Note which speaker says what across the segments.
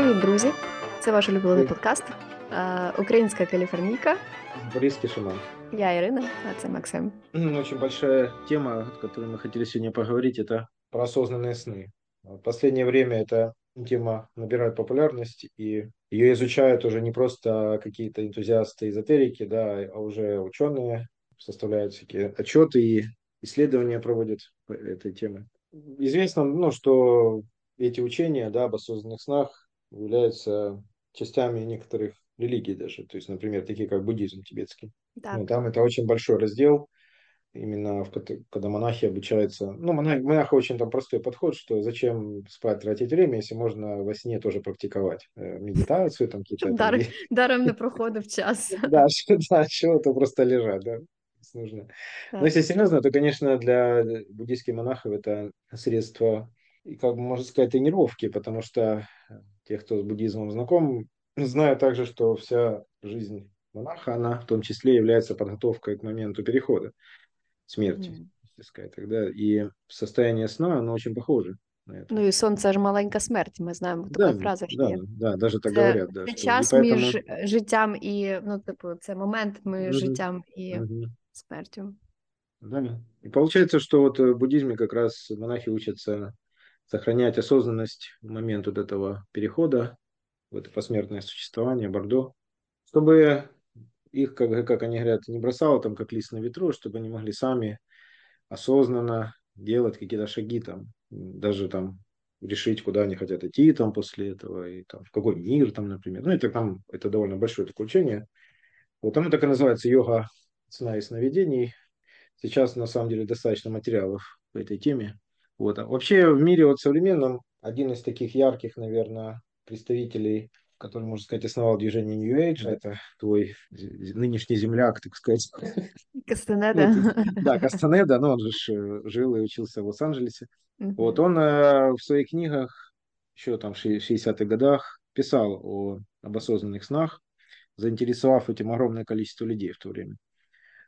Speaker 1: Привіт, друзі! Це ваш улюблений подкаст. Е, Українська каліфорнійка.
Speaker 2: Борис Кишиман.
Speaker 1: Я Ірина, а це Максим.
Speaker 2: Очень большая тема, о которой мы хотели сегодня поговорить, это про осознанные сны. В последнее время эта тема набирает популярность, и ее изучают уже не просто какие-то энтузиасты, эзотерики, да, а уже ученые составляют всякие отчеты и исследования проводят по этой теме. Известно, ну, что эти учения да, об осознанных снах являются частями некоторых религий даже, то есть, например, такие как буддизм тибетский.
Speaker 1: Так.
Speaker 2: Ну, там это очень большой раздел, именно в, когда монахи обучаются. Ну, монах, монаха очень там простой подход, что зачем спать, тратить время, если можно во сне тоже практиковать э, медитацию, там какие-то...
Speaker 1: Дар, там, даром не проходив час.
Speaker 2: Да, да, чего-то просто лежать, да нужно. Но если серьезно, то, конечно, для буддийских монахов это средство, как бы можно сказать, тренировки, потому что те, кто с буддизмом знаком, знают также, что вся жизнь монаха, она в том числе является подготовкой к моменту перехода, смерти, mm. сказать, тогда. И состояние сна, оно очень похоже.
Speaker 1: Ну і сон це ж маленька смерть. Ми знаємо
Speaker 2: да,
Speaker 1: така фраза.
Speaker 2: Да,
Speaker 1: є.
Speaker 2: да, даже так це, говорять. Да,
Speaker 1: це час поэтому... між життям і ну, типу, це момент між mm-hmm. життям і mm-hmm. смертью.
Speaker 2: Да. И получается, что вот в буддизме как раз монахи учатся сохранять осознанность в момент вот этого перехода в это посмертное существование, бордо, чтобы их, как, как они говорят, не бросало там как лист на ветру, чтобы они могли сами осознанно делать какие-то шаги там, даже там решить, куда они хотят идти там после этого, и там в какой мир там, например. Ну, это там, это довольно большое такое учение. Вот оно так и называется йога сна и сновидений. Сейчас, на самом деле, достаточно материалов по этой теме. Вот. Вообще в мире вот современном один из таких ярких, наверное, представителей, который, можно сказать, основал движение New Age, это твой нынешний земляк, так сказать.
Speaker 1: Кастанеда.
Speaker 2: Да, Кастанеда, но он же жил и учился в Лос-Анджелесе. Вот он э, в своих книгах еще там в 60-х годах писал о, об осознанных снах, заинтересовав этим огромное количество людей в то время.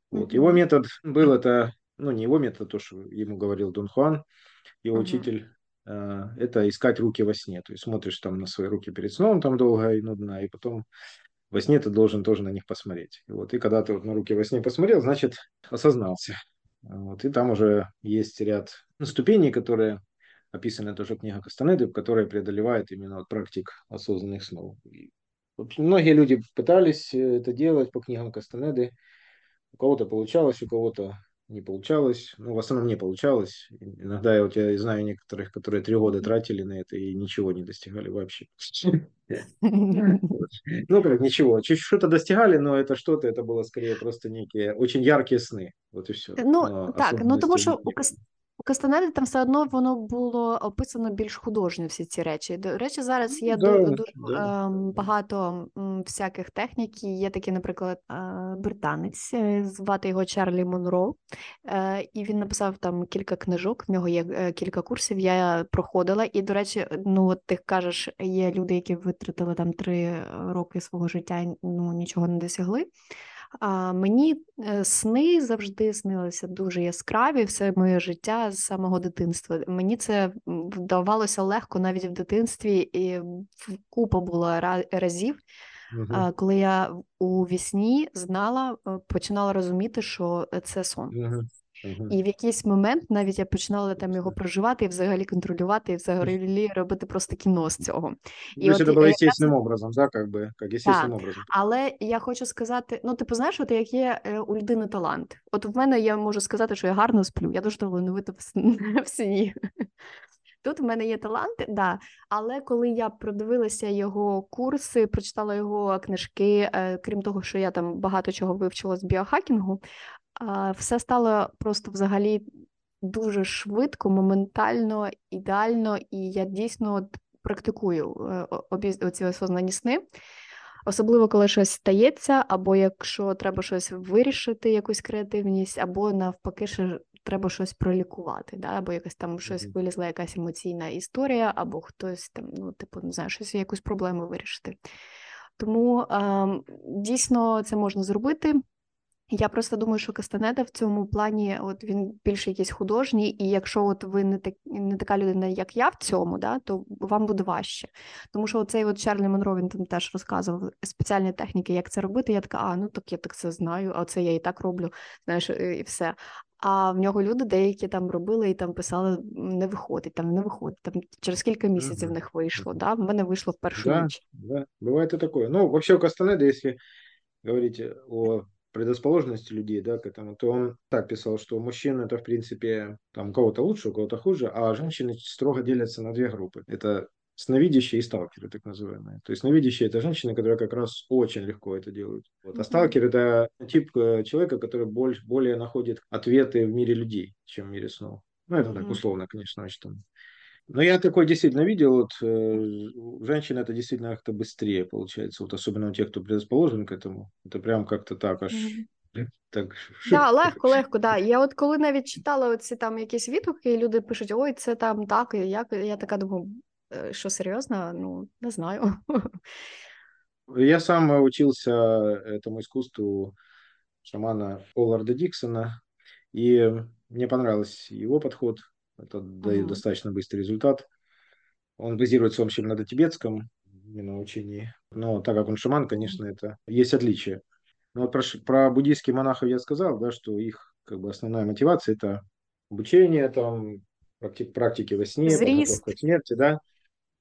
Speaker 2: Вот. Его метод был это, ну не его метод, то, что ему говорил Дон Хуан, его mm-hmm. учитель, э, это искать руки во сне. То есть смотришь там на свои руки перед сном там долго и нудно, и потом во сне ты должен тоже на них посмотреть. И вот и когда ты вот на руки во сне посмотрел, значит осознался. Вот, и там уже есть ряд ступеней, которые описаны тоже в книге Кастанеды, которые преодолевают именно вот практик осознанных снов. И многие люди пытались э, это делать по книгам Кастанеды, у кого-то получалось, у кого-то не получалось. Ну, в основном не получалось. Иногда я вот я знаю некоторых, которые три года тратили на это и ничего не достигали вообще. Ну, как ничего. Чуть что-то достигали, но это что-то, это было скорее просто некие очень яркие сны. Вот и все.
Speaker 1: Ну, так, ну тому що у Кастанеди там все одно воно було описано більш художньо всі ці речі. До речі, зараз є да, дуже да. Ем, багато всяких технік. Є такий, наприклад, е, британець, е, звати його Чарлі Монро, е, і він написав там кілька книжок. В нього є кілька курсів. Я проходила. І, до речі, ну от ти кажеш, є люди, які витратили там три роки свого життя, ну нічого не досягли. А мені е, сни завжди снилися дуже яскраві, все моє життя з самого дитинства. Мені це вдавалося легко навіть в дитинстві, і купа було разів, угу. коли я у вісні знала, е, починала розуміти, що це сон. Угу. І в якийсь момент навіть я починала там його проживати і взагалі контролювати, і взагалі робити просто кіно з цього.
Speaker 2: І от, це було естественним образом, да, как би, як естественним образом.
Speaker 1: Але я хочу сказати: ну, типу, знаєш, от як є е, у людини талант. От в мене я можу сказати, що я гарно сплю, я дуже талановита в сні. Тут в мене є таланти, да. Але коли я продивилася його курси, прочитала його книжки, е, крім того, що я там багато чого вивчила з біохакінгу, все стало просто взагалі дуже швидко, моментально, ідеально, і я дійсно от практикую е, ці осознані сни. Особливо, коли щось стається, або якщо треба щось вирішити, якусь креативність, або навпаки, що треба щось пролікувати, да? або якась там щось вилізла, якась емоційна історія, або хтось там, ну, типу, не знаю, щось якусь проблему вирішити. Тому е, дійсно це можна зробити. Я просто думаю, що Кастанеда в цьому плані, от він більше якийсь художній, і якщо от ви не так не така людина, як я в цьому, да, то вам буде важче. Тому що оцей от Чарлі Монро він там теж розказував спеціальні техніки, як це робити. Я така, а ну так я так це знаю, а це я і так роблю, знаєш, і все. А в нього люди деякі там робили і там писали, не виходить, там не виходить. Там через кілька місяців в них вийшло. Да? В мене вийшло в першу
Speaker 2: да,
Speaker 1: ніч.
Speaker 2: Да, бывает и такое. Ну, у Кастанеда, если говорить о предрасположенности людей, да, к этому, то он так писал, что мужчин это, в принципе, там у кого-то лучше, у кого-то хуже, а женщины строго делятся на две группы. Это сновидящие и сталкеры, так называемые. То есть сновидящие – это женщины, которые как раз очень легко это делают. Вот. А сталкер – это тип э, человека, который больше, более находит ответы в мире людей, чем в мире снов. Ну, это так условно, конечно, очень там. Но я такой действительно видел, вот э, женщин это действительно как-то быстрее получается, вот особенно у тех, кто предрасположен к этому. Это прям как-то так аж так
Speaker 1: Да, легко, легко, да. Я от коли навіть читала оці там якісь відгуки, і люди пишуть, ой, це там так, і як я така думаю, що серьезно? Ну, не знаю.
Speaker 2: Я сам учился этому искусству шамана Оларда Диксона, и мне понравился его подход. Это дает достаточно быстрый результат. Он базируется, в общем, на тибетском именно учении. Но так как он шаман, конечно, это есть отличие. Но вот про, про буддийских монахов я сказал, да, что их как бы основная мотивация это обучение, там, практи- практики во сне, Зрист. подготовка к смерти, да.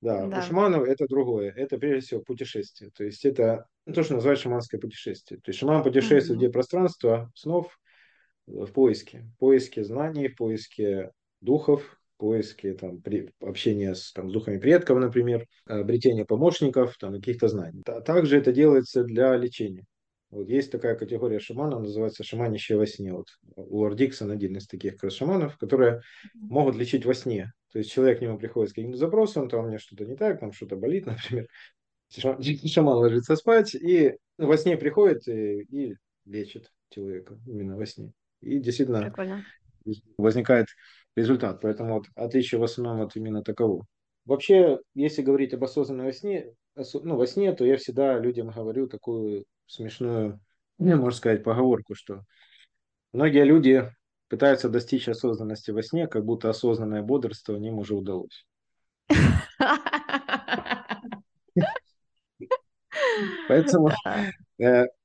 Speaker 2: Да, да. у шаманов это другое. Это прежде всего путешествие. То есть это ну, то, что называют шаманское путешествие. То есть шаман путешествует mm-hmm. где пространство снов в поиске. В поиске знаний, в поиске духов, в поиске там, при, общения с, там, с духами предков, например, обретения помощников, там, каких-то знаний. А также это делается для лечения. Вот есть такая категория шаманов, называется шаманище во сне. Вот у Диксон один из таких как раз шаманов, которые могут лечить во сне. То есть человек к нему приходит с каким-то запросом, там у меня что-то не так, там что-то болит, например. Шаман ложится спать и во сне приходит и, и лечит человека именно во сне. И действительно Прикольно. возникает результат. Поэтому вот отличие в основном вот именно таково. Вообще, если говорить об осознанном во сне, ну, во сне, то я всегда людям говорю такую смешную, ну, можно сказать, поговорку, что многие люди пытаются достичь осознанности во сне, как будто осознанное бодрствование им уже удалось. Поэтому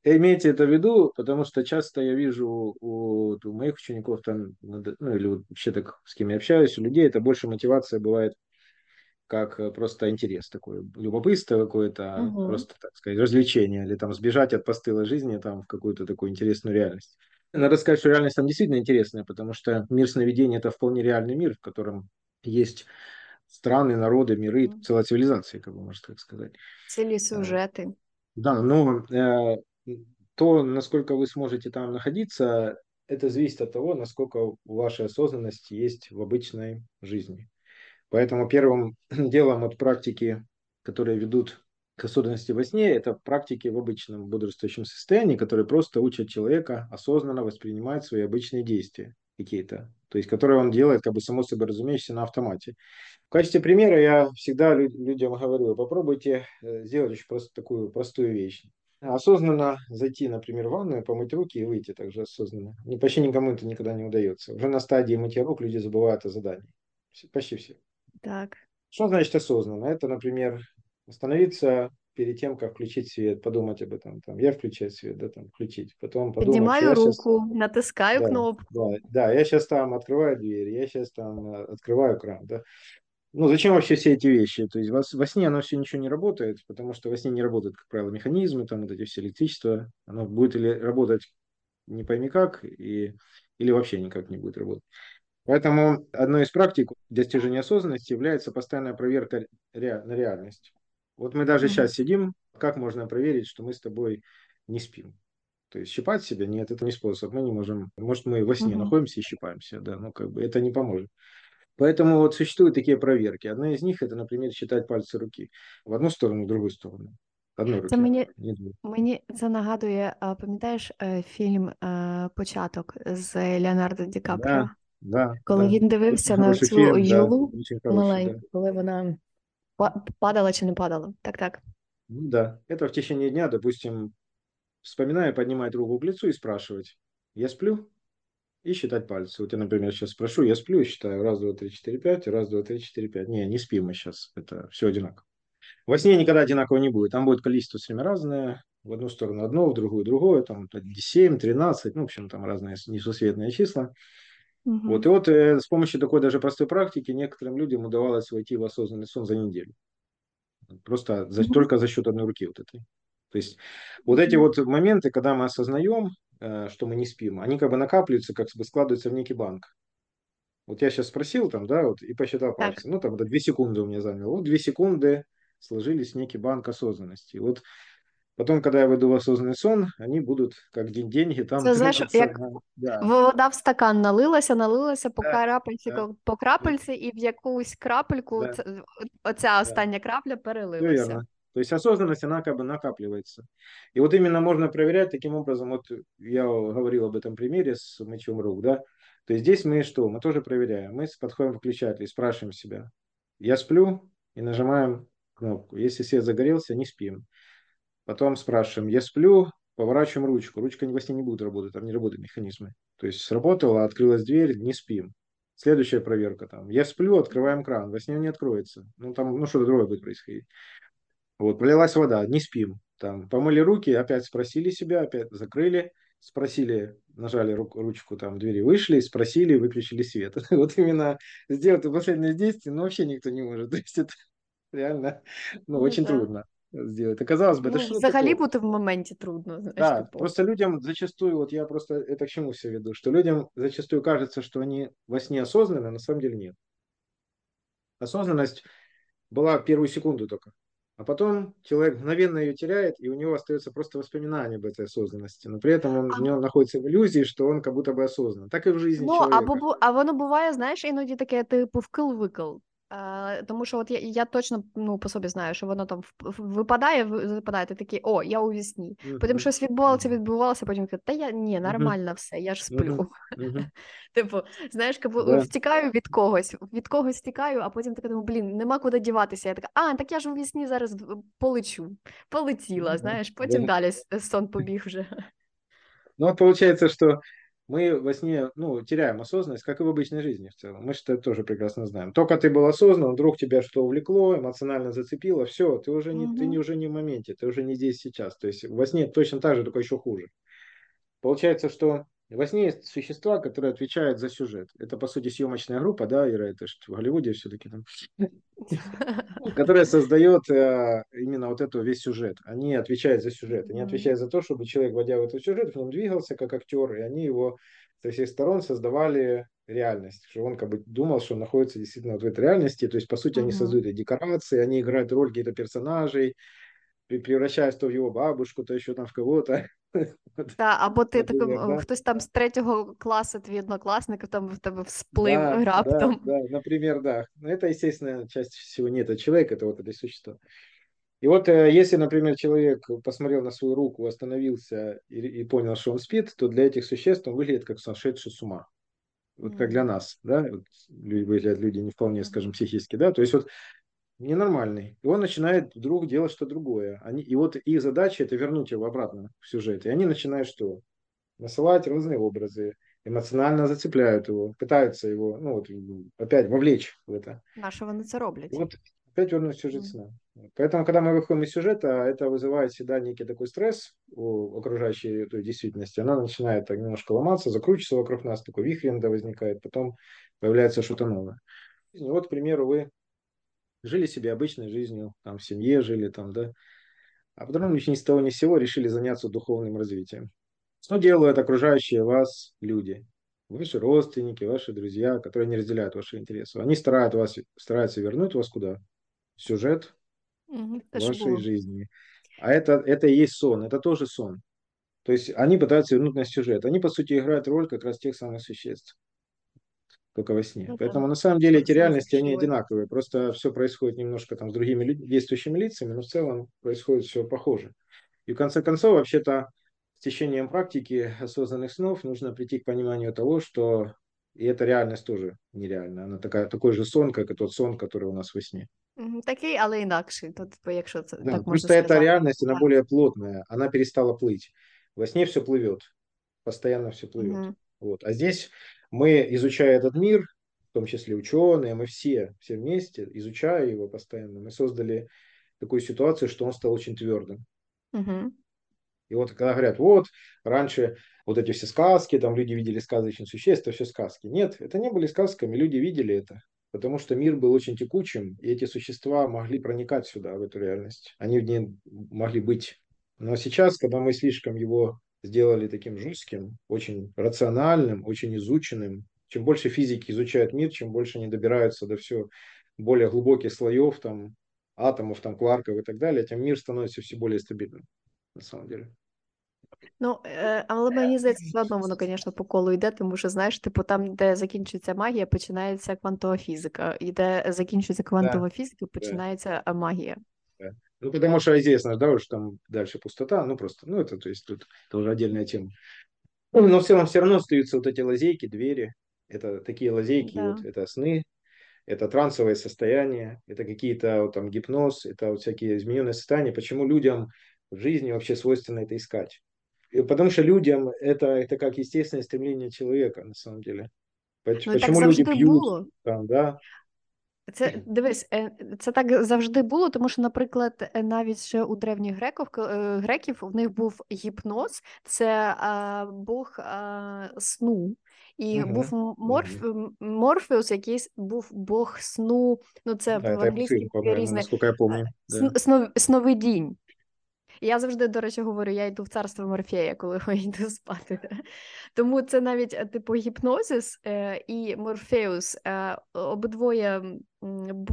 Speaker 2: имейте это в виду, потому что часто я вижу у, у моих учеников, там, ну или вообще так с кем я общаюсь, у людей это больше мотивация бывает как э, просто интерес такой, любопытство какое-то, угу. просто, так сказать, развлечение, или там сбежать от постылой жизни там в какую-то такую интересную реальность. Надо сказать, что реальность там действительно интересная, потому что мир сновидений – это вполне реальный мир, в котором есть страны, народы, миры, целая цивилизация, как бы можно так сказать.
Speaker 1: Цели сюжеты.
Speaker 2: Да, но э, то, насколько вы сможете там находиться, это зависит от того, насколько ваша осознанность есть в обычной жизни. Поэтому первым делом от практики, которые ведут к осознанности во сне, это практики в обычном бодрствующем состоянии, которые просто учат человека осознанно воспринимать свои обычные действия какие-то, то есть которые он делает как бы само собой разумеющееся на автомате. В качестве примера я всегда людям говорю, попробуйте э, сделать очень просто такую простую вещь. Осознанно зайти, например, в ванную, помыть руки и выйти также осознанно. Не, почти никому это никогда не удается. Уже на стадии мытья рук люди забывают о задании. Почти все.
Speaker 1: Так.
Speaker 2: Что значит осознанно? Это, например, остановиться перед тем, как включить свет, подумать об этом. Там, я включаю свет, да, там, включить. Потом подумать,
Speaker 1: Поднимаю руку, сейчас... натискаю
Speaker 2: да,
Speaker 1: кнопку.
Speaker 2: Да, да, я сейчас там открываю дверь, я сейчас там э, открываю кран, да. Ну, зачем вообще все эти вещи? То есть во, во сне оно все ничего не работает, потому что во сне не работают, как правило, механизмы, там вот эти все электричества. Оно будет или работать не пойми как, и, или вообще никак не будет работать. Поэтому одной из практик достижения осознанности является постоянная проверка ре- на реальность. Вот мы даже mm-hmm. сейчас сидим, как можно проверить, что мы с тобой не спим? То есть щипать себя, нет, это не способ. Мы не можем, может, мы во сне mm-hmm. находимся и щипаемся, да, ну как бы это не поможет. Поэтому вот существуют такие проверки. Одна из них это, например, считать пальцы руки в одну сторону, в другую сторону. Одну руки.
Speaker 1: Це мені, мені це нагадує, пам'ятаєш фільм Початок з Леонардо Ді Капріо?
Speaker 2: Да. Да,
Speaker 1: Коли
Speaker 2: да.
Speaker 1: він дивився на цю
Speaker 2: фільм,
Speaker 1: юлу
Speaker 2: да,
Speaker 1: маленьку,
Speaker 2: да.
Speaker 1: коли вона падала чи не падала. Так, так.
Speaker 2: Ну да, это в течение дня, допустим, вспоминая, поднимать руку к лицу и спрашивать, я сплю, и считать пальцы. Вот я, например, сейчас спрошу, я сплю считаю раз, два, три, четыре, пять, раз, два, три, четыре, пять. Не, не спим мы сейчас, это все одинаково. Во сне никогда одинаково не будет. Там будет количество время разное. В одну сторону одно, в другую другое. Там 7, 13, ну, в общем, там разные несусветные числа. Угу. Вот, и вот э, с помощью такой даже простой практики некоторым людям удавалось войти в осознанный сон за неделю. Просто за, угу. только за счет одной руки вот этой. То есть вот эти вот моменты, когда мы осознаем, э, что мы не спим, они как бы накапливаются, как бы складываются в некий банк. Вот я сейчас спросил там, да, вот и посчитал пальцы. Так. Ну, там, да, две секунды у меня заняло. Вот две секунды сложились в некий банк осознанности. Вот потом, когда я выйду в осознанный сон, они будут как день деньги там.
Speaker 1: Це знаєш, як да. вода в стакан налилася, налилася по да, крапельці, да. по крапельці, і в якусь крапельку да. оця остання крапля перелилася. Верно.
Speaker 2: То есть осознанность, она как бы накапливается. И вот именно можно проверять таким образом, вот я говорил об этом примере с мычом рук, да, то есть здесь мы что? Мы тоже проверяем. Мы подходим к выключателю и спрашиваем себя, я сплю, и нажимаем кнопку. Если свет загорелся, не спим. Потом спрашиваем, я сплю, поворачиваем ручку. Ручка во сне не будет работать, там не работают механизмы. То есть сработала, открылась дверь, не спим. Следующая проверка там. Я сплю, открываем кран, во сне он не откроется. Ну, там, ну, что-то другое будет происходить. Вот, полилась вода, не спим. Там, помыли руки, опять спросили себя, опять закрыли, спросили, нажали руку, ручку там двери, вышли, спросили, выключили свет. Вот именно сделать последнее действие, ну, вообще никто не может. То есть это реально, ну, ну очень трудно сделать. Оказалось бы,
Speaker 1: ну,
Speaker 2: это что
Speaker 1: Взагалі такое? бути в моменте трудно.
Speaker 2: Знаешь, да, типу. просто людям зачастую, вот я просто это к чему все веду, что людям зачастую кажется, что они во сне осознанны, а на самом деле нет. Осознанность была первую секунду только. А потом человек мгновенно ее теряет, и у него остается просто воспоминание об этой осознанности. Но при этом он, а... в нем находится в иллюзии, что он как будто бы осознан. Так и в жизни ну,
Speaker 1: человека. Або, а воно буває, знаєш, іноді таке, типу, вкил-викил. Е, Тому що от я я точно ну, по собі знаю, що воно там випадає, випадає, ти такий, о, я у вісні. Uh-huh. Потім щось відбувалося, відбувалося, потім та я ні, нормально uh-huh. все, я ж сплю. Uh-huh. Типу, знаєш, yeah. втікаю від когось, від когось втікаю, а потім така думаю, блін, нема куди діватися. Я така, а, так я ж у вісні зараз полечу, полетіла, знаєш, потім далі сон побіг вже.
Speaker 2: Ну, виходить, що мы во сне ну, теряем осознанность, как и в обычной жизни в целом. Мы же это тоже прекрасно знаем. Только ты был осознан, вдруг тебя что увлекло, эмоционально зацепило, все, ты уже не, mm-hmm. ты не, уже не в моменте, ты уже не здесь сейчас. То есть во сне точно так же, только еще хуже. Получается, что во сне есть существа, которые отвечают за сюжет. Это, по сути, съемочная группа, да, Ира, это же в Голливуде все-таки там, которая создает э, именно вот эту весь сюжет. Они отвечают за сюжет. Они отвечают за то, чтобы человек, войдя в этот сюжет, в нем двигался как актер, и они его со всех сторон создавали реальность, что он как бы думал, что он находится действительно вот в этой реальности. То есть, по сути, они создают и декорации, они играют роль каких-то персонажей, превращаясь то в его бабушку, то еще там в кого-то.
Speaker 1: Так, або ти таким, да? хтось там з третього класу, твій однокласник, там в тебе всплив да, раптом.
Speaker 2: Да, да, например, да. Но это, естественно, часть всего не этот человек, это вот это существо. И вот э, если, например, человек посмотрел на свою руку, остановился и, и понял, что он спит, то для этих существ он выглядит как сошедший с ума. Вот как для нас, да, вот, выглядят люди не вполне, скажем, психически, да, то есть вот ненормальный. И он начинает вдруг делать что-то другое. Они, и вот их задача это вернуть его обратно в сюжет. И они начинают что? Насылать разные образы, эмоционально зацепляют его, пытаются его, ну вот, опять вовлечь в это.
Speaker 1: Нашего на це роблять.
Speaker 2: Вот опять вернуть сюжет сна. Mm. Поэтому, когда мы выходим из сюжета, это вызывает всегда некий такой стресс у окружающей той действительности. Она начинает так немножко ломаться, закручиваться вокруг нас, такой вихрь возникает, потом появляется что-то новое. И вот, к примеру, вы жили себе обычной жизнью, там в семье жили, там, да, а потом ни с того ни с сего решили заняться духовным развитием. Что делают окружающие вас люди? Ваши родственники, ваши друзья, которые не разделяют ваши интересы. Они стараются, вас, стараются вернуть вас куда? В сюжет угу, вашей жизни. А это, это и есть сон, это тоже сон. То есть они пытаются вернуть на сюжет. Они, по сути, играют роль как раз тех самых существ только во сне. Ну, Поэтому да. на самом деле эти реальности, они одинаковые. Просто все происходит немножко там с другими действующими лицами, но в целом происходит все похоже. И в конце концов, вообще-то, с течением практики осознанных снов нужно прийти к пониманию того, что и эта реальность тоже нереальна. Она такая, такой же сон, как и тот сон, который у нас во сне.
Speaker 1: Такий, але інакший. Тут, якщо це
Speaker 2: да,
Speaker 1: так
Speaker 2: Просто эта реальность, она более плотная, она перестала плыть. Во сне все плывет. постоянно все плывет. Угу. Вот. А здесь мы, изучая этот мир, в том числе ученые, мы все, все вместе, изучая его постоянно, мы создали такую ситуацию, что он стал очень твердым. Угу. И вот когда говорят, вот, раньше вот эти все сказки, там люди видели сказочных существ, это все сказки. Нет, это не были сказками, люди видели это. Потому что мир был очень текучим, и эти существа могли проникать сюда, в эту реальность. Они в ней могли быть. Но сейчас, когда мы слишком его сделали таким жестким, очень рациональным, очень изученным, чем больше физики изучают мир, чем больше они добираются до все более глубоких слоев, там, атомов, там, кварков и так далее, тем мир становится все более стабильным, на самом деле.
Speaker 1: Ну, е, але мені здається, все одно воно, звісно, по колу йде, тому що, знаєш, типу, там, де закінчується магія, починається квантова фізика, і де закінчується квантова
Speaker 2: да.
Speaker 1: фізика, починається да. магія.
Speaker 2: Ну, потому что известно, да, что там дальше пустота, ну, просто, ну, это, то есть, тут тоже отдельная тема. Но в целом все равно остаются вот эти лазейки, двери, это такие лазейки, да. вот, это сны, это трансовое состояние, это какие-то вот, там гипноз, это вот всякие измененные состояния. Почему людям в жизни вообще свойственно это искать? Потому что людям это, это как естественное стремление человека, на самом деле.
Speaker 1: Ну, Почему
Speaker 2: люди
Speaker 1: п'ють було.
Speaker 2: там, да?
Speaker 1: Це дивись, е, це так завжди було, тому що, наприклад, е, навіть ще у древніх греків е, греків в них був гіпноз, це а, Бог а, сну, і угу. був морф, Морфеус, якийсь був Бог сну. Ну це да, в англійській. Да. Сновидінь. Я завжди, до речі, говорю, я йду в царство Морфея, коли я йду спати. Тому це навіть е, типу гіпнозис е, і Морфеус, е, обидвоє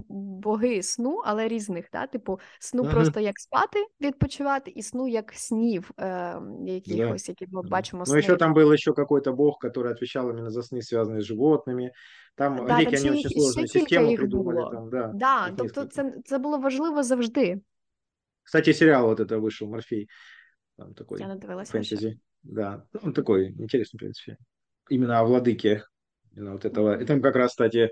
Speaker 1: боги сну, але різних. Да? Типу, сну ага. просто як спати, відпочивати, і сну як снів е, якихось, які ми бачимо.
Speaker 2: Ну, еще там был еще какой-то бог, который отвечал именно за сны, связанные с животными. Там да, греки,
Speaker 1: там
Speaker 2: они очень сложную систему придумали.
Speaker 1: Було. Там, да, да, тобто це, це було важливо завжди.
Speaker 2: Кстати, сериал вот это вышел, Морфей. Там такой
Speaker 1: Я надивилась
Speaker 2: фэнтези. Да, ну, он такой интересный, в принципе. Именно о владыке. Именно вот этого. И там как раз, кстати,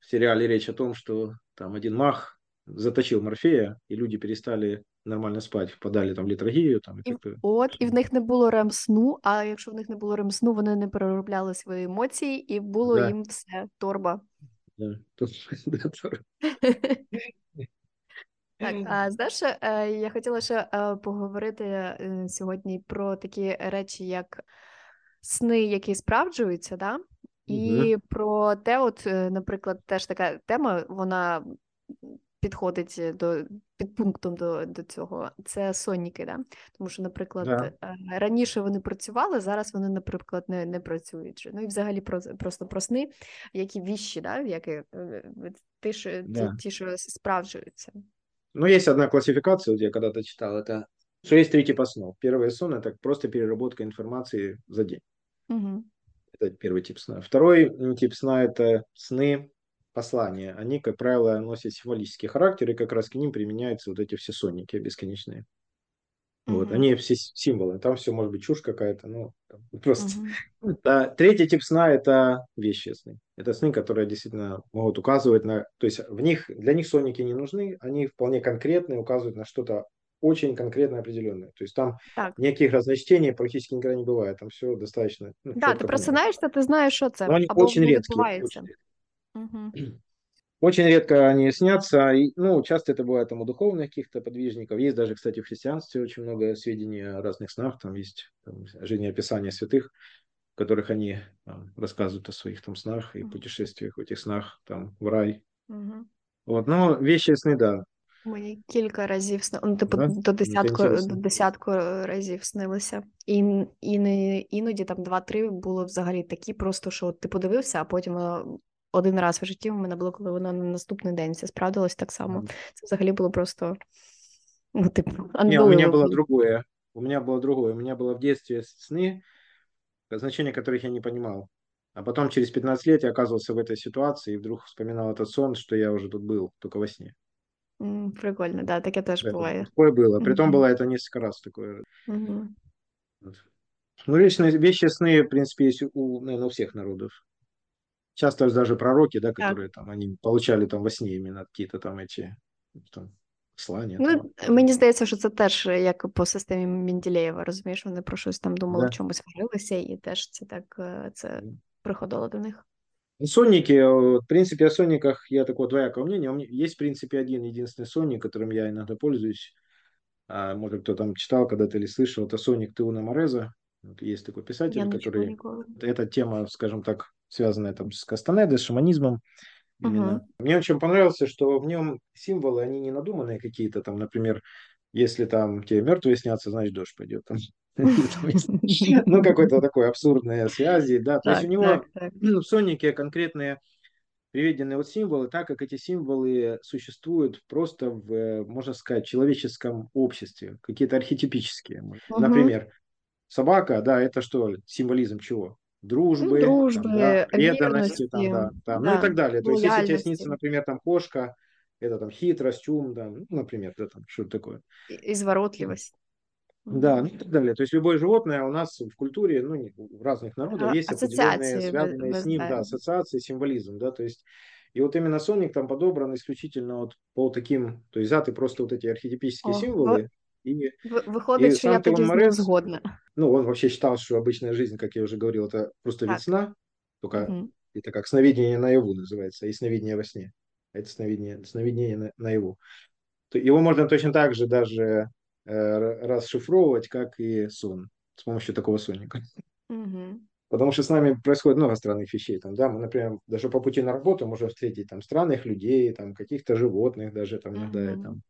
Speaker 2: в сериале речь о том, что там один мах заточив Морфея, і люди перестали нормально спати, впадали там в літургію. Там,
Speaker 1: і, От, і в них не було ремсну, а якщо в них не було ремсну, вони не переробляли свої емоції, і було да. їм все торба.
Speaker 2: Да.
Speaker 1: Так, а знаєш, е, я хотіла ще е, поговорити е, сьогодні про такі речі, як сни, які справджуються, да? і угу. про те, от, наприклад, теж така тема, вона підходить до під пунктом до до цього. Це сонніки, да? Тому що, наприклад, да. раніше вони працювали, зараз вони, наприклад, не не працюють. Ну і взагалі про просто про сни, які віщі, да? які ті, що, що справджуються.
Speaker 2: Ну, есть одна классификация, вот я когда-то читал, это что есть три типа снов. Первый сон – это просто переработка информации за день. Угу. Это первый тип сна. Второй тип сна – это сны послания. Они, как правило, носят символический характер, и как раз к ним применяются вот эти все сонники бесконечные. Вот, они все символы. Там все может быть чушь какая-то, ну, просто. Uh-huh. А, третий тип сна – это вещи сны. Это сны, которые действительно могут указывать на... То есть в них, для них сонники не нужны, они вполне конкретные, указывают на что-то очень конкретно определенное. То есть там так. никаких разночтений практически никогда не бывает. Там все достаточно.
Speaker 1: Ну, да, ты просынаешься, ты знаешь, что это.
Speaker 2: Но они очень редкие. Очень редкие. Угу. Очень редко они снятся, и, ну, часто это бывает там у духовных каких-то подвижников. Есть даже, кстати, в христианстве очень много сведений о разных снах, там есть там, жизнеописания святых, в которых они там, рассказывают о своих там снах и путешествиях в этих снах там в рай. Угу. Вот, но вещи сны, да.
Speaker 1: Мені кілька разів снилося, ну, типу, да? до десятку до десятку разів снилося. І, і іноді там два-три було взагалі такі, просто що ти подивився, а потім один раз в житті у мене було, коли воно на наступний день все справдилось так само. Це взагалі було просто. Ну, типу,
Speaker 2: Не, у меня было другое. У меня было другое. У меня было в детстве сны, значения которых я не понимал. А потом через 15 лет я оказывался в этой ситуации и вдруг вспоминал этот сон, что я уже тут был, только во сне.
Speaker 1: Mm, прикольно, да, таке теж это, буває.
Speaker 2: Такое было. Притом mm-hmm. было это несколько раз такое. Mm-hmm. Вот. Ну, вечные вещи сны, в принципе, есть у, наверное, у всех народов. Часто даже пророки, да, которые так. там, они получали там во сне именно какие-то там эти там, послання.
Speaker 1: Ну, Мені здається, що це теж як по системі Менділеєва, розумієш, вони про щось там думали,
Speaker 2: Да.
Speaker 1: в чомусь варилися, і теж це так е, це приходило до них.
Speaker 2: Сонники, в принципе, о сонниках я такого двоякого мнения. У меня есть, в принципе, один единственный сонник, которым я иногда пользуюсь. А, может, кто там читал когда-то или слышал, это Соник Теуна Мореза. Вот есть такой писатель,
Speaker 1: Я
Speaker 2: который...
Speaker 1: ніколи.
Speaker 2: Эта тема, скажем так, связанная там с Кастанедой, с шаманизмом именно.
Speaker 1: Угу.
Speaker 2: Мне очень понравился, что в нем символы, они не надуманные какие-то, там, например, если там тебе мертвые снятся, значит дождь пойдет. Там. Ну, какой-то такой абсурдные связи, да. То есть у него
Speaker 1: так.
Speaker 2: в Сонике конкретные приведены вот символы, так как эти символы существуют просто в, можно сказать, человеческом обществе, какие-то архетипические. Например, собака, да, это что, символизм чего?
Speaker 1: Ну,
Speaker 2: Дружбы,
Speaker 1: дружби,
Speaker 2: там, да, преданности, там,
Speaker 1: вірності,
Speaker 2: да, там, ну и
Speaker 1: да,
Speaker 2: так далее. То есть, если тебе
Speaker 1: лояльності.
Speaker 2: снится, например, там кошка, это там хитрость, ум, да, ну, например, да, там что-то такое.
Speaker 1: і- і зворотливість.
Speaker 2: Да, ну и так далее. То есть любое животное у нас в культуре, ну, не- в разных народах
Speaker 1: А,
Speaker 2: есть определенные
Speaker 1: асоціації
Speaker 2: связанные с ним, да,
Speaker 1: визнаємо.
Speaker 2: ассоциации, символизм, да, то есть и вот именно Соник там подобран исключительно вот по таким, то есть взяты просто вот эти архетипические
Speaker 1: О,
Speaker 2: символы, и,
Speaker 1: Ви- Виходить,
Speaker 2: І
Speaker 1: що я тоді
Speaker 2: Морес-
Speaker 1: згодна.
Speaker 2: ну, он вообще считал, что обычная жизнь, как я уже говорил, это просто
Speaker 1: Так.
Speaker 2: вид сна, только
Speaker 1: Мгм.
Speaker 2: это как сновидение наяву называется, и сновидение во сне. Это сновидение, сновидение на- наяву. Его можно точно так же даже э, расшифровывать, как и сон, с помощью такого сонника.
Speaker 1: Мгм.
Speaker 2: Потому что с нами происходит много странных вещей. Там, да, мы, например, даже по пути на работу можем встретить там странных людей, там каких-то животных даже там иногда. и
Speaker 1: Мгм.
Speaker 2: Там,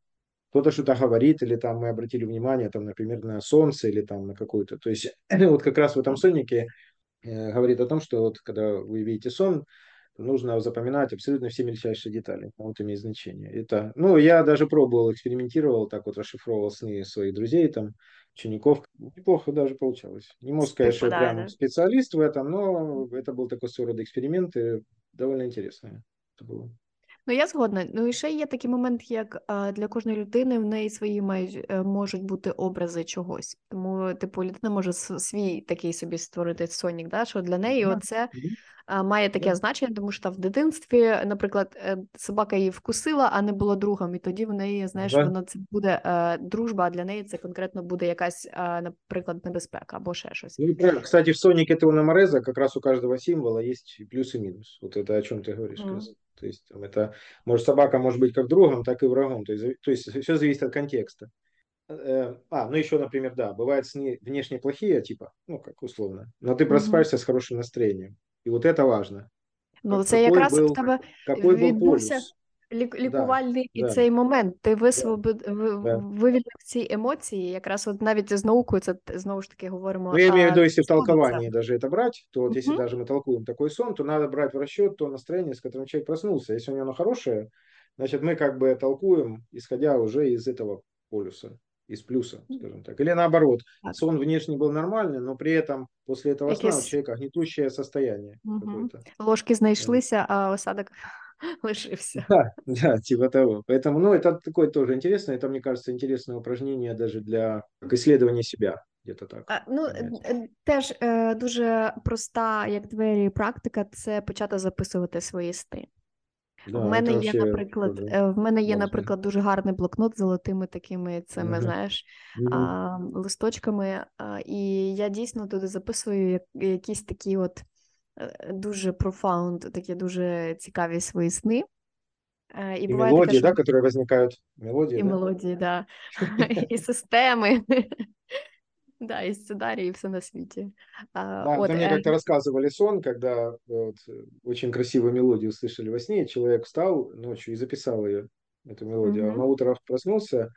Speaker 2: кто-то что-то говорит, или там мы обратили внимание, там, например, на солнце или там на какую-то. То есть вот как раз в этом соннике э, говорит о том, что вот когда вы видите сон, нужно запоминать абсолютно все мельчайшие детали. Вот имеет значение. Это, ну, я даже пробовал, экспериментировал, так вот расшифровывал сны своих друзей, там, учеников. Неплохо даже получалось. Не могу сказать, что я прям
Speaker 1: да?
Speaker 2: специалист в этом, но это был такой своего рода эксперимент, и довольно интересно это было.
Speaker 1: Ну, я згодна. Ну і ще є такий момент, як для кожної людини в неї свої мають е, можуть бути образи чогось. Тому, типу, людина може свій такий собі створити сонік, да, що для неї
Speaker 2: Да.
Speaker 1: оце а, має таке
Speaker 2: Да.
Speaker 1: значення, тому що там в дитинстві, наприклад, е, собака її вкусила, а не була другом, і тоді в неї, знаєш, вона це буде е, дружба, а для неї це конкретно буде якась, наприклад, небезпека або ще щось.
Speaker 2: Ну. Кстати, в Сонике Теона Мореза как у каждого символа и плюс и минус. Вот это о говоришь. как
Speaker 1: Мгм.
Speaker 2: раз. То есть там это, может, собака может быть как другом, так и врагом. То есть, то есть все зависит от контекста. Э, А, ну еще, например, да, бывают сны внешне плохие, типа, ну, как условно, но ты просыпаешься с хорошим настроением. И вот это важно.
Speaker 1: Ну,
Speaker 2: Как-
Speaker 1: це якраз в
Speaker 2: был,
Speaker 1: тебе
Speaker 2: какой
Speaker 1: відбувся
Speaker 2: полюс.
Speaker 1: лік-
Speaker 2: Да,
Speaker 1: лікувальний і
Speaker 2: да.
Speaker 1: цей момент. Ти висвобод... ви-
Speaker 2: Да.
Speaker 1: вивільнив ці емоції. Якраз от навіть з наукою це т- знову ж таки говоримо.
Speaker 2: Ну, я имею в
Speaker 1: а,
Speaker 2: виду, если в
Speaker 1: сходиться.
Speaker 2: толковании даже это брать, то вот если
Speaker 1: Мгм.
Speaker 2: даже мы толкуем такой сон, то надо брать в расчет то настроение, с которым человек проснулся. Если у него оно хорошее, значит, мы как бы толкуем, исходя уже из этого полюса, из плюса, скажем так. Или наоборот,
Speaker 1: Так.
Speaker 2: сон внешне был нормальный, но при этом после этого сна у
Speaker 1: Якесь-
Speaker 2: человека гнетущее состояние
Speaker 1: Мгм.
Speaker 2: какое-то.
Speaker 1: Ложки знайшлися, а осадок лишився.
Speaker 2: Да, да, типа того. Поэтому, ну, это такое тоже интересное. Это, мне кажется, интересное упражнение даже для как исследования себя. Где-то так.
Speaker 1: А, ну,
Speaker 2: понять.
Speaker 1: е, теж е, дуже проста, як двері, практика це почати записувати свої сни.
Speaker 2: Да,
Speaker 1: в
Speaker 2: это
Speaker 1: мене є,
Speaker 2: вообще
Speaker 1: наприклад,
Speaker 2: тоже
Speaker 1: е, в мене є,
Speaker 2: важно.
Speaker 1: наприклад, дуже гарний блокнот з золотими такими цими,
Speaker 2: Мгм.
Speaker 1: знаєш,
Speaker 2: Мгм.
Speaker 1: а, листочками. А, і я дійсно туди записую як, якісь такі от е, дуже профаунд, такі дуже цікаві свої сни. Е, І
Speaker 2: И
Speaker 1: буває
Speaker 2: мелодии,
Speaker 1: таке, що
Speaker 2: да, которые возникают. Мелодии,
Speaker 1: і
Speaker 2: да?
Speaker 1: мелодії, да. і системи. Да, і сценарії, і все на світі. А,
Speaker 2: Да,
Speaker 1: от,
Speaker 2: это мне
Speaker 1: е,
Speaker 2: как-то рассказывали сон, когда вот, э, очень красивую мелодию услышали во сне, и человек встал ночью и записал ее, эту мелодию. А
Speaker 1: Мгм.
Speaker 2: на утро проснулся и, и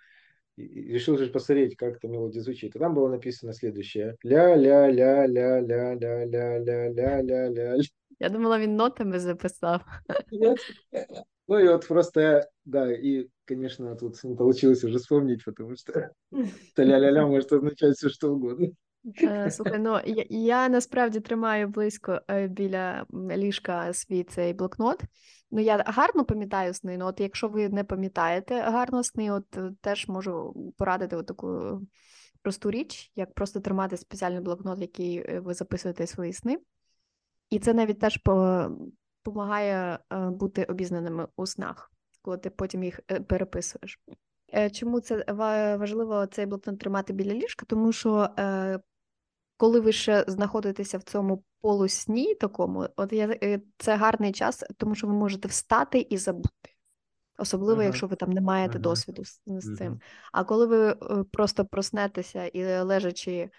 Speaker 2: решил же посмотреть, как эта мелодия звучит. И там было написано следующее. Ля-ля-ля-ля-ля-ля-ля-ля-ля-ля-ля.
Speaker 1: я думала, він нотами записав.
Speaker 2: Нет. Ну и вот просто, да, и, конечно, тут не получилось уже вспомнить, потому что ля-ля-ля может означать все что угодно.
Speaker 1: Е, Слухай, ну я, я насправді тримаю близько е, біля ліжка свій цей блокнот. Ну я гарно пам'ятаю сни. Ну, от якщо ви не пам'ятаєте гарно сни, от е, теж можу порадити от таку просту річ, як просто тримати спеціальний блокнот, в який ви записуєте свої сни. І це навіть теж допомагає бути обізнаними у снах, коли ти потім їх переписуєш. чому це важливо цей блокнот тримати біля ліжка? Тому що коли ви ще знаходитеся в цьому полусні такому, от я це гарний час, тому що ви можете встати і забути. Особливо, ага. якщо ви там не маєте ага. досвіду з, з цим. А коли ви просто проснетеся і лежачи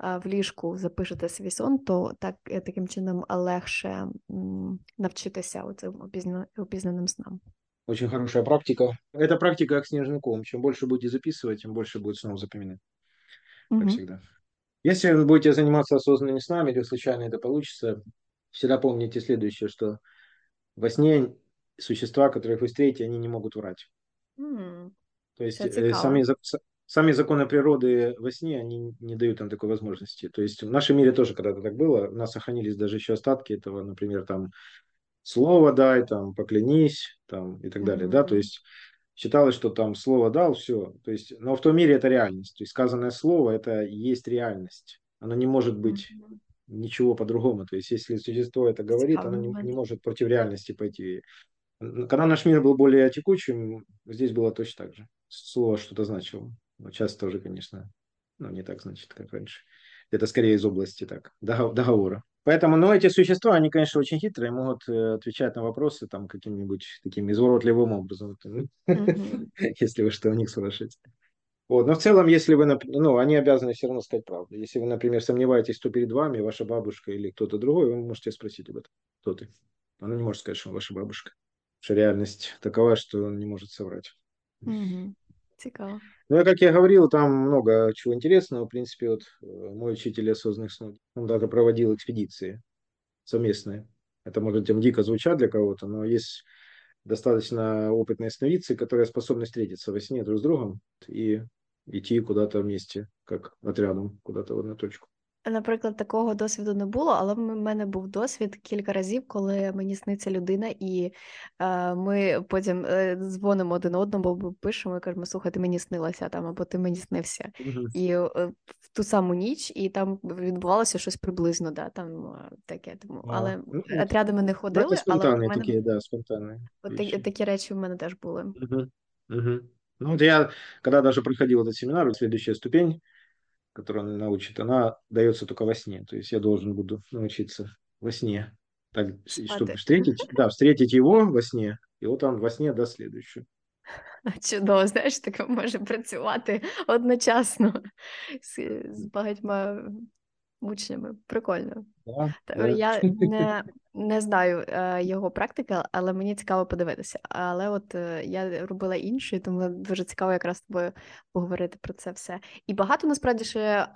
Speaker 1: в ліжку запишете свій сон, то так е, таким чином легше навчитися оцим опізнаним снам.
Speaker 2: Очень хорошая практика. Это практика как снежный ком. Чем больше будете записывать, тем больше будет снов запоминать. Как угу. всегда. Если вы будете заниматься осознанными снами или случайно это получится, всегда помните следующее, что во сне существа, которых вы встретите, они не могут врать. Mm. То есть э, сами, сами законы природы во сне, они не дают нам такой возможности. То есть в нашем мире тоже когда-то так было, у нас сохранились даже еще остатки этого, например, там слово дай, там поклянись, там и так далее, mm-hmm. да, то есть считалось, что там слово дал, все, то есть, но в том мире это реальность, то есть сказанное слово это есть реальность, оно не может быть ничего по-другому, то есть если существо это говорит, оно не, не может против реальности пойти. Когда наш мир был более текучим, здесь было точно так же. Слово что-то значило. Но сейчас тоже, конечно, ну, не так значит, как раньше. Это скорее из области так, договора. Поэтому, ну, эти существа, они, конечно, очень хитрые, могут э, отвечать на вопросы там каким-нибудь таким изворотливым образом, если вы что у них спрашиваете. Вот. Но в целом, если вы, ну, они обязаны все равно сказать правду. Если вы, например, сомневаетесь, кто перед вами, ваша бабушка или кто-то другой, вы можете спросить об этом. Кто ты? Она не может сказать, что ваша бабушка. Что реальность такова, что он не может соврать.
Speaker 1: Угу. Цікаво.
Speaker 2: Ну, как я говорил, там много чего интересного. В принципе, вот э, мой учитель осознанных снов, он даже проводил экспедиции совместные. Это может тем дико звучать для кого-то, но есть достаточно опытные сновидцы, которые способны встретиться во сне друг с другом и идти куда-то вместе, как отрядом, куда-то в одну точку.
Speaker 1: Наприклад, такого досвіду не було, але в мене був досвід кілька разів, коли мені сниться людина, і е, ми потім е, дзвонимо один одному, бо пишемо і кажемо, слухай, ти мені снилася там, або ти мені снився. Угу. І е, в ту саму ніч, і там відбувалося щось приблизно, да, там е, таке. Тому, а, але ну, отрядами не ходили,
Speaker 2: але в мене... такі, да, спонтанні.
Speaker 1: От, такі, такі речі в мене теж були.
Speaker 2: Угу. Угу. Ну, вот я, когда даже проходил этот семинар, следующая ступень, которую он научит, она дается только во сне. То есть я должен буду научиться во сне. Так, чтобы встретить, да, встретить его во сне, і от он во сне дасть следующую.
Speaker 1: Чудово, знаєш, таке може працювати одночасно з, з багатьма учнями. Прикольно.
Speaker 2: Да, да.
Speaker 1: Я не не знаю е, його практики, але мені цікаво подивитися. Але от е, я робила інше, тому дуже цікаво якраз з тобою поговорити про це все. І багато насправді ще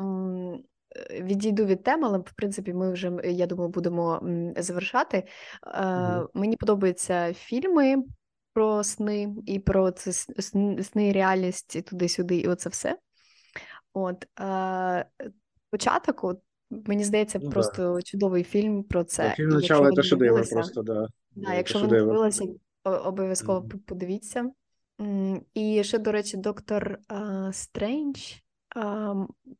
Speaker 1: відійду від теми, але в принципі ми вже я думаю будемо завершати. Е, угу. Мені подобаються фільми. Про сни і про це сни, реальність туди-сюди, і оце все. От е, початок, от Мені здається, ну, просто да. чудовий фільм про це. Да,
Speaker 2: фільм начало це шедевр просто, да.
Speaker 1: Да, Якщо ви не дивилися, обов'язково mm. подивіться. І ще, до речі, доктор Стрендж.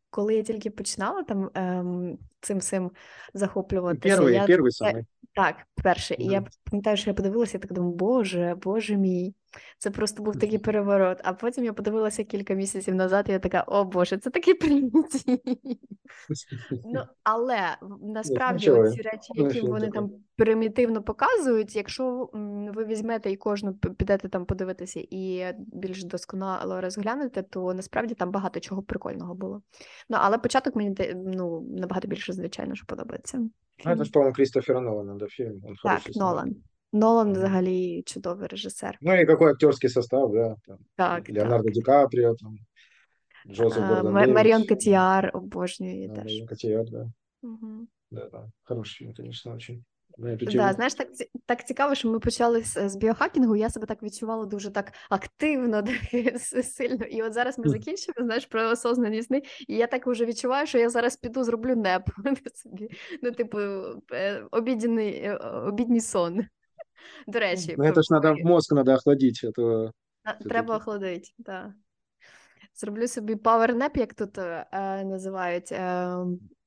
Speaker 1: Коли я тільки починала там ем, цим всім захоплюватися.
Speaker 2: Перший,
Speaker 1: я...
Speaker 2: перший саме.
Speaker 1: Так, перший. І я пам'ятаю, що я подивилася, я так думаю, боже, боже мій. Це просто був такий переворот. А потім я подивилася кілька місяців назад, і я така, о Боже, це такий прийняті. Ну, але насправді ці речі, які вони там примітивно показують, якщо ви візьмете і кожну підете там подивитися і більш досконало розглянете, то насправді там багато чого прикольного було. Ну, але початок мені ну, набагато більше, звичайно, що подобається.
Speaker 2: Це ж, по-моєму, Крістофера Нолана, да, фільм.
Speaker 1: Так, Нолан. Нолан взагалі чудовий режисер.
Speaker 2: Ну і який актерський состав, да. Там, так, Леонардо так. Ді Капріо, там, Джозеф Гордон
Speaker 1: Маріон Котіяр обожнює теж.
Speaker 2: Маріон Котіяр, да. Угу. Да, да. Хороший, конечно, очень.
Speaker 1: Да, знаєш, так так цікаво, що ми почали з, з біохакінгу. Я себе так відчувала дуже так активно, сильно. І от зараз ми закінчимо, знаєш, про осознані сни, і я так вже відчуваю, що я зараз піду зроблю неп собі. Ну, типу, е, обідний, е, обідній сон. До речі,
Speaker 2: ну, це ж треба мозк треба охладити. То...
Speaker 1: Треба охладити, так. Зроблю собі павернеп, як тут е, називають. Е,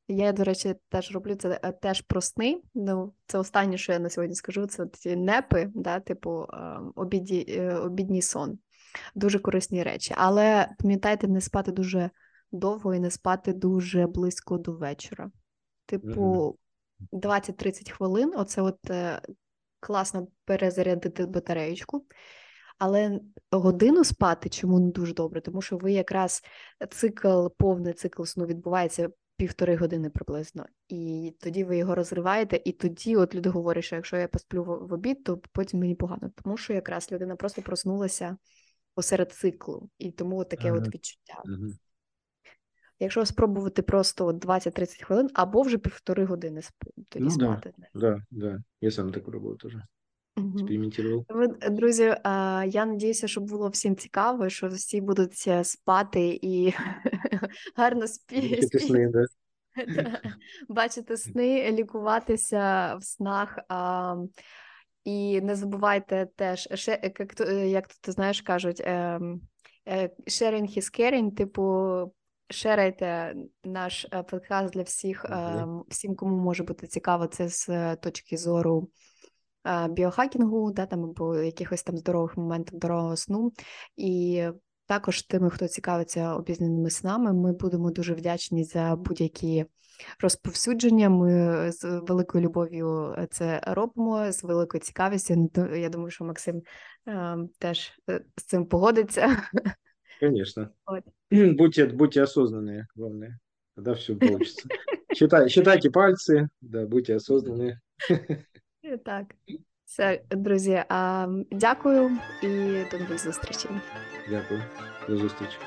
Speaker 1: я, до речі, теж роблю це е, теж про сни. Ну, це останнє, що я на сьогодні скажу, це ці непи, да, типу ем, обіді, е, обідній сон. дуже корисні речі. Але пам'ятайте, не спати дуже довго і не спати дуже близько до вечора. Типу, 20-30 хвилин оце от е, класно перезарядити батареєчку. Але годину спати чому не дуже добре, тому що ви якраз цикл, повний цикл сну відбувається півтори години приблизно, і тоді ви його розриваєте, і тоді от люди говорять, що якщо я посплю в обід, то потім мені погано, тому що якраз людина просто проснулася посеред циклу, і тому от таке ага. от відчуття. Ага. Якщо спробувати просто 20-30 хвилин або вже півтори години тоді ну, спати.
Speaker 2: Так, да, да. я сам так пробував теж. Експериментував.
Speaker 1: Друзі, я надіюся, що було всім цікаво, що всі будуть е, спати і гарно спіти. сни, да? Бачити сни, лікуватися в снах. І не забувайте теж, як як ти знаєш, кажуть, ем, е, sharing is caring, типу, шерайте наш е, подкаст для всіх, mm-hmm. всім, кому може бути цікаво, це з точки зору біохакінгу, да, там або якихось там здорових моментів здорового сну. І також тими, хто цікавиться обізнаними снами, ми будемо дуже вдячні за будь-які розповсюдження. Ми з великою любов'ю це робимо, з великою цікавістю. Я думаю, що Максим е, теж е, з цим погодиться.
Speaker 2: Конечно. Вот. Будьте, будьте осознанные, главное. Тогда все получится. Считай, считайте пальцы, да, будьте осознанные.
Speaker 1: Так, все, друзі. Дякую і до нових зустрічей.
Speaker 2: Дякую, до зустрічі.